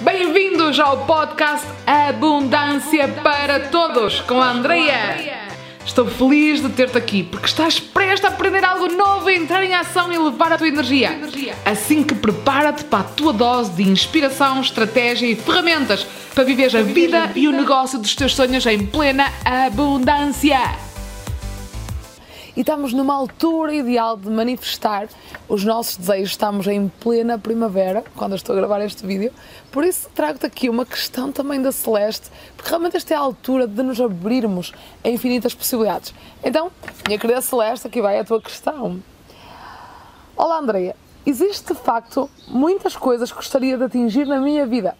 Bem-vindos ao podcast Abundância para Todos com a Andreia. Estou feliz de ter-te aqui porque estás prestes a aprender algo novo, entrar em ação e levar a tua energia. Assim que prepara-te para a tua dose de inspiração, estratégia e ferramentas para viver a vida e o negócio dos teus sonhos em plena abundância e estamos numa altura ideal de manifestar os nossos desejos. Estamos em plena primavera, quando estou a gravar este vídeo. Por isso trago-te aqui uma questão também da Celeste, porque realmente esta é a altura de nos abrirmos a infinitas possibilidades. Então, minha querida Celeste, aqui vai a tua questão. Olá, Andreia. Existe de facto muitas coisas que gostaria de atingir na minha vida,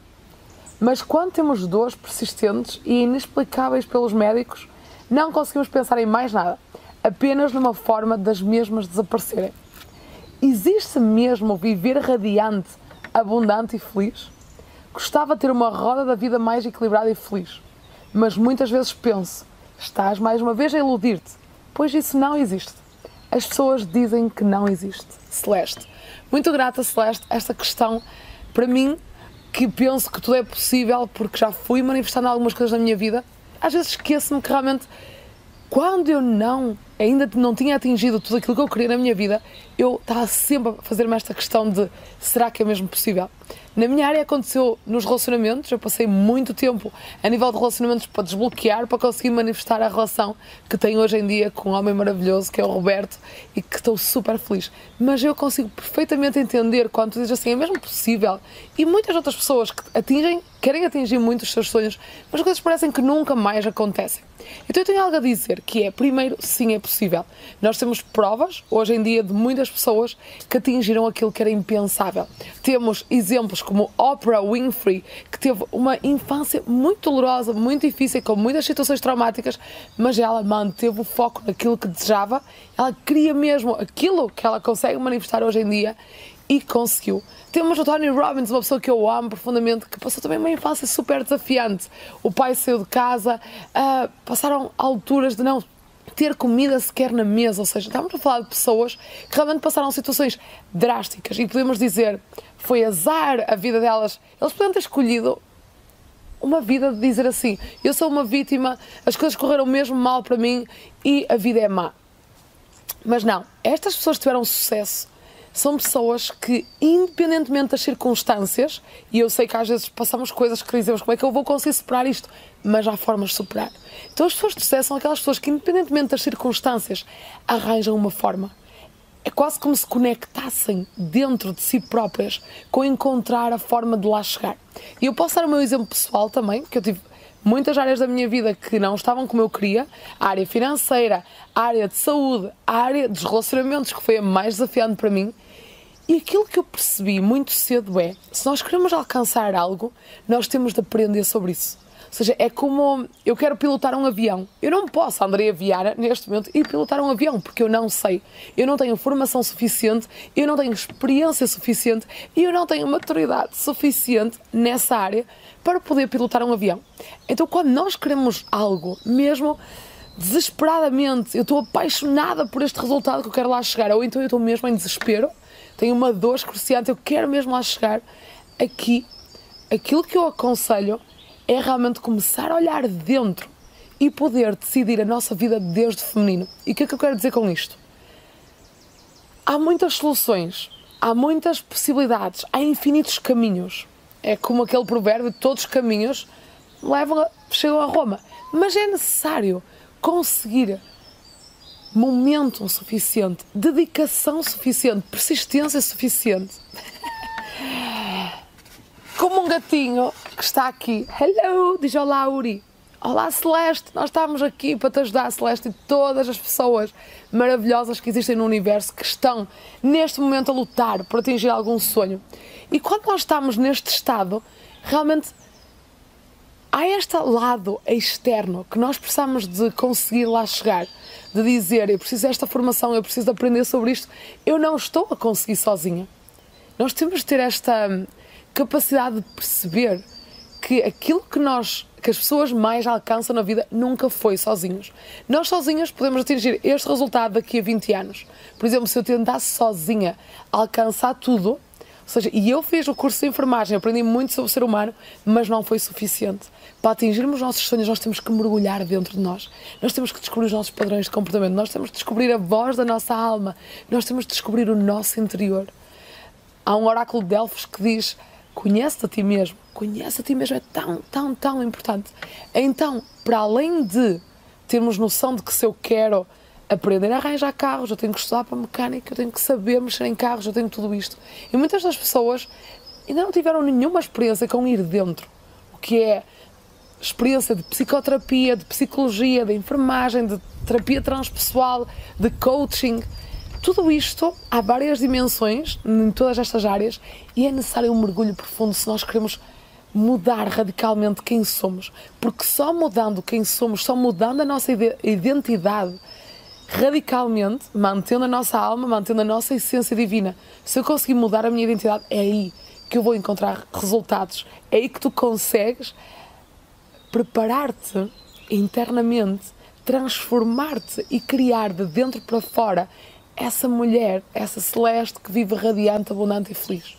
mas quando temos dores persistentes e inexplicáveis pelos médicos, não conseguimos pensar em mais nada apenas numa forma das mesmas desaparecerem. Existe mesmo viver radiante, abundante e feliz? Gostava de ter uma roda da vida mais equilibrada e feliz, mas muitas vezes penso: estás mais uma vez a iludir-te, pois isso não existe. As pessoas dizem que não existe. Celeste. Muito grata, Celeste, esta questão, para mim, que penso que tudo é possível porque já fui manifestando algumas coisas na minha vida, às vezes esqueço-me que realmente quando eu não ainda não tinha atingido tudo aquilo que eu queria na minha vida, eu estava sempre a fazer-me esta questão de será que é mesmo possível? Na minha área aconteceu nos relacionamentos, eu passei muito tempo a nível de relacionamentos para desbloquear, para conseguir manifestar a relação que tenho hoje em dia com um homem maravilhoso que é o Roberto e que estou super feliz. Mas eu consigo perfeitamente entender quando tu dizes assim, é mesmo possível. E muitas outras pessoas que atingem, querem atingir muito os seus sonhos, mas as coisas parecem que nunca mais acontecem. Então eu tenho algo a dizer que é, primeiro, sim, é possível. Nós temos provas, hoje em dia, de muitas pessoas que atingiram aquilo que era impensável. Temos exemplos como Oprah Winfrey, que teve uma infância muito dolorosa, muito difícil, com muitas situações traumáticas, mas ela manteve o foco naquilo que desejava, ela queria mesmo aquilo que ela consegue manifestar hoje em dia e conseguiu. Temos o Tony Robbins, uma pessoa que eu amo profundamente, que passou também uma infância super desafiante. O pai saiu de casa, uh, passaram alturas de não ter comida sequer na mesa, ou seja, estamos a falar de pessoas que realmente passaram situações drásticas e podemos dizer foi azar a vida delas. Eles podiam ter escolhido uma vida de dizer assim: eu sou uma vítima, as coisas correram mesmo mal para mim e a vida é má. Mas não, estas pessoas tiveram sucesso são pessoas que, independentemente das circunstâncias, e eu sei que às vezes passamos coisas que dizemos como é que eu vou conseguir superar isto, mas há formas de superar. Então as pessoas de sucesso são aquelas pessoas que, independentemente das circunstâncias, arranjam uma forma. É quase como se conectassem dentro de si próprias com encontrar a forma de lá chegar. E eu posso dar o meu exemplo pessoal também, que eu tive muitas áreas da minha vida que não estavam como eu queria, a área financeira, a área de saúde, a área dos relacionamentos, que foi a mais desafiante para mim. E aquilo que eu percebi muito cedo é: se nós queremos alcançar algo, nós temos de aprender sobre isso. Seja, é como eu quero pilotar um avião. Eu não posso, André Viara, neste momento, ir pilotar um avião, porque eu não sei. Eu não tenho formação suficiente, eu não tenho experiência suficiente e eu não tenho maturidade suficiente nessa área para poder pilotar um avião. Então, quando nós queremos algo, mesmo desesperadamente, eu estou apaixonada por este resultado que eu quero lá chegar, ou então eu estou mesmo em desespero, tenho uma dor excruciante, eu quero mesmo lá chegar, aqui, aquilo que eu aconselho é realmente começar a olhar dentro e poder decidir a nossa vida desde feminino. E o que é que eu quero dizer com isto? Há muitas soluções, há muitas possibilidades, há infinitos caminhos. É como aquele provérbio: todos os caminhos levam a, chegam a Roma. Mas é necessário conseguir momento suficiente, dedicação suficiente, persistência suficiente como um gatinho que está aqui. Hello, diz olá, Uri. Olá, Celeste. Nós estamos aqui para te ajudar, Celeste, e todas as pessoas maravilhosas que existem no universo que estão neste momento a lutar por atingir algum sonho. E quando nós estamos neste estado, realmente há este lado externo que nós precisamos de conseguir lá chegar, de dizer eu preciso desta formação, eu preciso de aprender sobre isto, eu não estou a conseguir sozinha. Nós temos de ter esta capacidade de perceber que aquilo que nós, que as pessoas mais alcançam na vida nunca foi sozinhos. Nós sozinhos podemos atingir este resultado daqui a 20 anos. Por exemplo, se eu tentasse sozinha alcançar tudo, ou seja, e eu fiz o curso de enfermagem, aprendi muito sobre o ser humano, mas não foi suficiente. Para atingirmos os nossos sonhos, nós temos que mergulhar dentro de nós. Nós temos que descobrir os nossos padrões de comportamento, nós temos que descobrir a voz da nossa alma, nós temos que descobrir o nosso interior. Há um oráculo de Delfos que diz: Conhece-te a ti mesmo. Conhece a ti mesmo é tão, tão, tão importante. Então, para além de termos noção de que se eu quero aprender a arranjar carros, eu tenho que estudar para mecânica, eu tenho que saber mexer em carros, eu tenho tudo isto. E muitas das pessoas ainda não tiveram nenhuma experiência com ir dentro, o que é experiência de psicoterapia, de psicologia, de enfermagem, de terapia transpessoal, de coaching. Tudo isto há várias dimensões em todas estas áreas e é necessário um mergulho profundo se nós queremos mudar radicalmente quem somos, porque só mudando quem somos, só mudando a nossa identidade radicalmente, mantendo a nossa alma, mantendo a nossa essência divina. Se eu conseguir mudar a minha identidade, é aí que eu vou encontrar resultados. É aí que tu consegues preparar-te internamente, transformar-te e criar de dentro para fora essa mulher, essa celeste que vive radiante, abundante e feliz.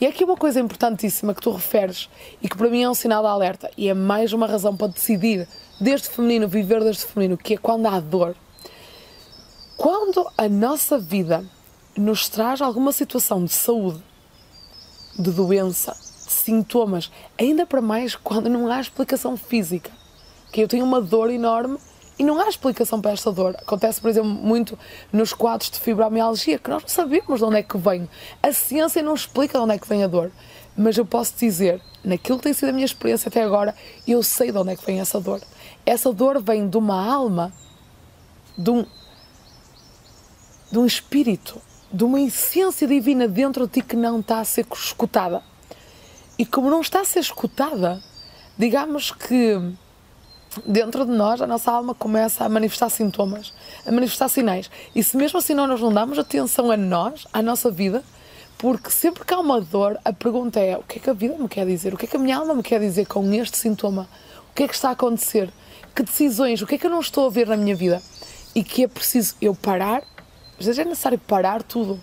E é aqui uma coisa importantíssima que tu referes e que para mim é um sinal de alerta e é mais uma razão para decidir desde feminino, viver desde feminino, que é quando há dor. Quando a nossa vida nos traz alguma situação de saúde, de doença, de sintomas, ainda para mais quando não há explicação física, que eu tenho uma dor enorme e não há explicação para esta dor. Acontece, por exemplo, muito nos quadros de fibromialgia, que nós não sabemos de onde é que vem. A ciência não explica de onde é que vem a dor. Mas eu posso dizer, naquilo que tem sido a minha experiência até agora, eu sei de onde é que vem essa dor. Essa dor vem de uma alma, de um, de um espírito, de uma essência divina dentro de ti que não está a ser escutada. E como não está a ser escutada, digamos que dentro de nós, a nossa alma começa a manifestar sintomas, a manifestar sinais. E se mesmo assim nós não damos atenção a nós, à nossa vida, porque sempre que há uma dor, a pergunta é: o que é que a vida me quer dizer? O que é que a minha alma me quer dizer com este sintoma? O que é que está a acontecer? Que decisões? O que é que eu não estou a ver na minha vida? E que é preciso eu parar, às vezes é necessário parar tudo,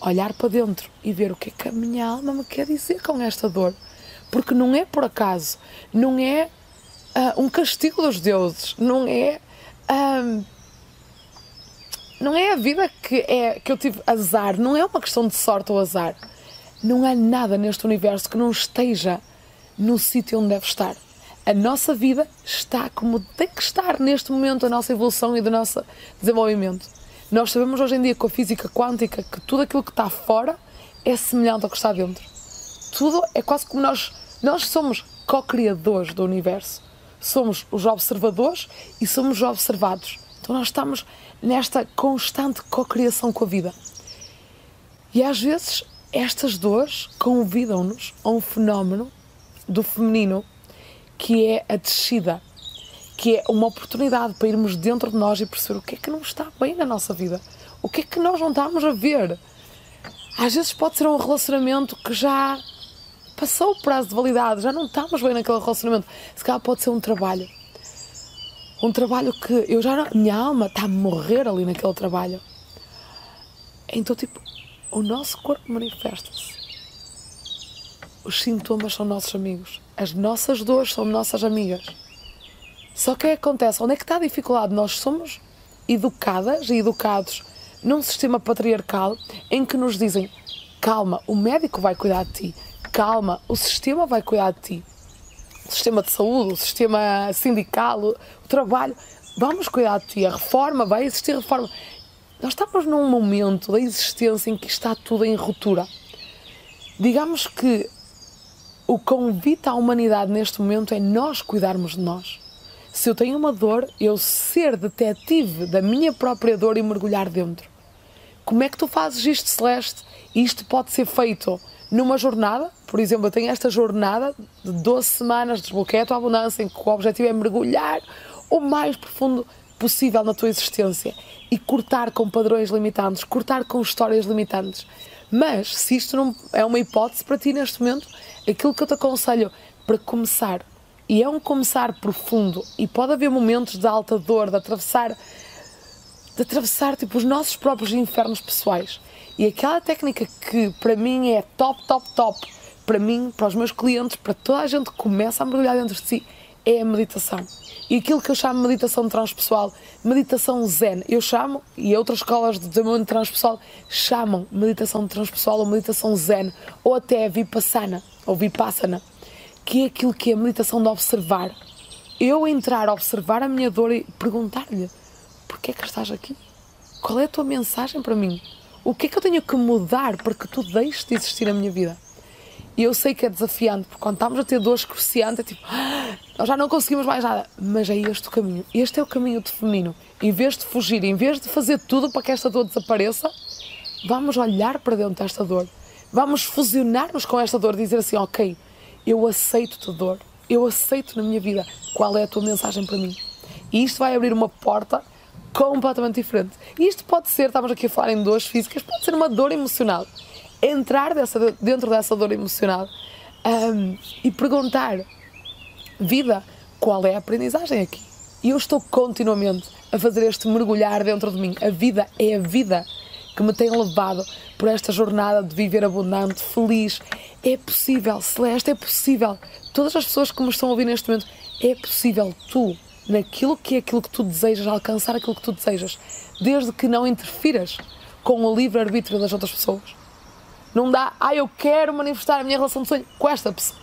olhar para dentro e ver o que é que a minha alma me quer dizer com esta dor. Porque não é por acaso, não é uh, um castigo dos deuses, não é. Uh, não é a vida que, é, que eu tive azar, não é uma questão de sorte ou azar. Não há nada neste universo que não esteja no sítio onde deve estar. A nossa vida está como tem que estar neste momento, a nossa evolução e do nosso desenvolvimento. Nós sabemos hoje em dia com a física quântica que tudo aquilo que está fora é semelhante ao que está dentro. Tudo é quase como nós, nós somos co-criadores do universo somos os observadores e somos os observados. Então nós estamos nesta constante cocriação com a vida. E às vezes estas dores convidam-nos a um fenómeno do feminino que é a descida, que é uma oportunidade para irmos dentro de nós e perceber o que é que não está bem na nossa vida, o que é que nós não estamos a ver. Às vezes pode ser um relacionamento que já passou o prazo de validade, já não estamos bem naquele relacionamento. Se calhar pode ser um trabalho. Um trabalho que eu já não, minha alma está a morrer ali naquele trabalho. Então, tipo, o nosso corpo manifesta-se. Os sintomas são nossos amigos. As nossas dores são nossas amigas. Só que o que acontece? Onde é que está a dificuldade? Nós somos educadas e educados num sistema patriarcal em que nos dizem calma, o médico vai cuidar de ti, calma, o sistema vai cuidar de ti. O sistema de saúde, o sistema sindical, o, trabalho, vamos cuidar de ti. A reforma, vai existir reforma. Nós estamos num momento da existência em que está tudo em ruptura. Digamos que o convite à humanidade neste momento é nós cuidarmos de nós. Se eu tenho uma dor, eu ser detetive da minha própria dor e mergulhar dentro. Como é que tu fazes isto, Celeste? Isto pode ser feito numa jornada, por exemplo, eu tenho esta jornada de 12 semanas de desbloqueio à abundância, em que o objetivo é mergulhar o mais profundo possível na tua existência e cortar com padrões limitantes, cortar com histórias limitantes. Mas, se isto não é uma hipótese para ti neste momento, aquilo que eu te aconselho para começar, e é um começar profundo, e pode haver momentos de alta dor, de atravessar, de atravessar tipo, os nossos próprios infernos pessoais, E aquela técnica que para mim é top, top, top, para mim, para os meus clientes, para toda a gente que começa a mergulhar dentro de si, é a meditação. E aquilo que eu chamo de meditação transpessoal, meditação zen, eu chamo, e outras escolas de desenvolvimento transpessoal chamam meditação transpessoal ou meditação zen, ou até vipassana, ou vipassana, que é aquilo que é a meditação de observar. Eu entrar a observar a minha dor e perguntar-lhe, porquê é que estás aqui? Qual é a tua mensagem para mim? O que é que eu tenho que mudar para que tu deixes de existir na minha vida? E eu sei que é desafiante, porque quando estamos a ter dores cruciantes, é tipo, ah, nós já não conseguimos mais nada. Mas é este o caminho. Este é o caminho do feminino. Em vez de fugir, em vez de fazer tudo para que esta dor desapareça, vamos olhar para dentro desta dor. Vamos fusionar-nos com esta dor, dizer assim, ok, eu aceito-te dor, eu aceito na minha vida qual é a tua mensagem para mim. E isto vai abrir uma porta completamente diferente. E isto pode ser, estamos aqui a falar em dores físicas, pode ser uma dor emocional entrar dessa, dentro dessa dor emocional um, e perguntar: vida, qual é a aprendizagem aqui? E eu estou continuamente a fazer este mergulhar dentro de mim. A vida é a vida que me tem levado por esta jornada de viver abundante, feliz. É possível, Celeste, é possível. Todas as pessoas que me estão a ouvir neste momento, é possível tu, naquilo que é aquilo que tu desejas, alcançar aquilo que tu desejas, desde que não interfiras com o livre-arbítrio das outras pessoas. Não dá, ah, eu quero manifestar a minha relação de sonho com esta pessoa.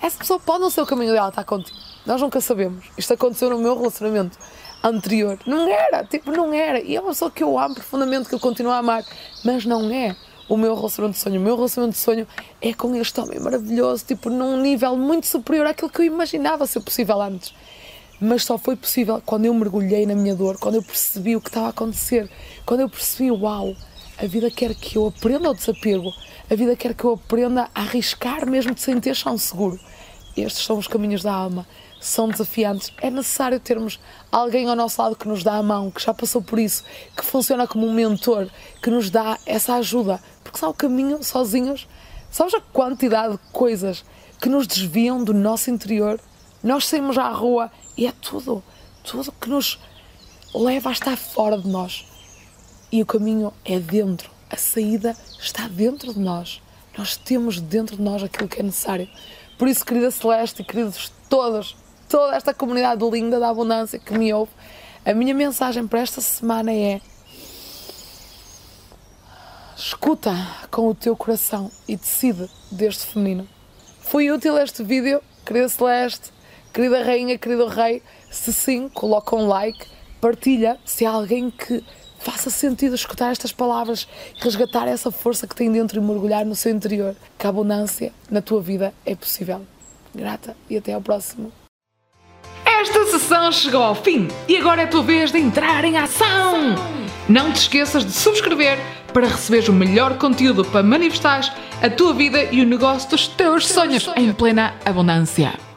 Essa pessoa pode não ser o caminho dela estar contigo. Nós nunca sabemos. Isto aconteceu no meu relacionamento anterior. Não era, tipo, não era. E é uma pessoa que eu amo profundamente, que eu continuo a amar, mas não é o meu relacionamento de sonho. O meu relacionamento de sonho é com este homem maravilhoso, tipo, num nível muito superior àquilo que eu imaginava ser possível antes. Mas só foi possível quando eu mergulhei na minha dor, quando eu percebi o que estava a acontecer, quando eu percebi, uau, a vida quer que eu aprenda o desapego. A vida quer que eu aprenda a arriscar mesmo sem ter chão seguro. Estes são os caminhos da alma. São desafiantes. É necessário termos alguém ao nosso lado que nos dá a mão, que já passou por isso, que funciona como um mentor, que nos dá essa ajuda. Porque só o caminho sozinhos, sabes a quantidade de coisas que nos desviam do nosso interior? Nós saímos à rua e é tudo, tudo que nos leva a estar fora de nós. E o caminho é dentro, a saída está dentro de nós. Nós temos dentro de nós aquilo que é necessário. Por isso, querida Celeste e queridos todos, toda esta comunidade linda da abundância que me ouve, a minha mensagem para esta semana é: escuta com o teu coração e decide deste feminino. Foi útil este vídeo, querida Celeste, querida Rainha, querido Rei? Se sim, coloca um like, partilha se há alguém que faça sentido escutar estas palavras, resgatar essa força que tem dentro e mergulhar no seu interior. Que a abundância na tua vida é possível. Grata e até ao próximo. Esta sessão chegou ao fim e agora é a tua vez de entrar em ação. Não te esqueças de subscrever para receberes o melhor conteúdo para manifestar a tua vida e o negócio dos teus sonhos em plena abundância.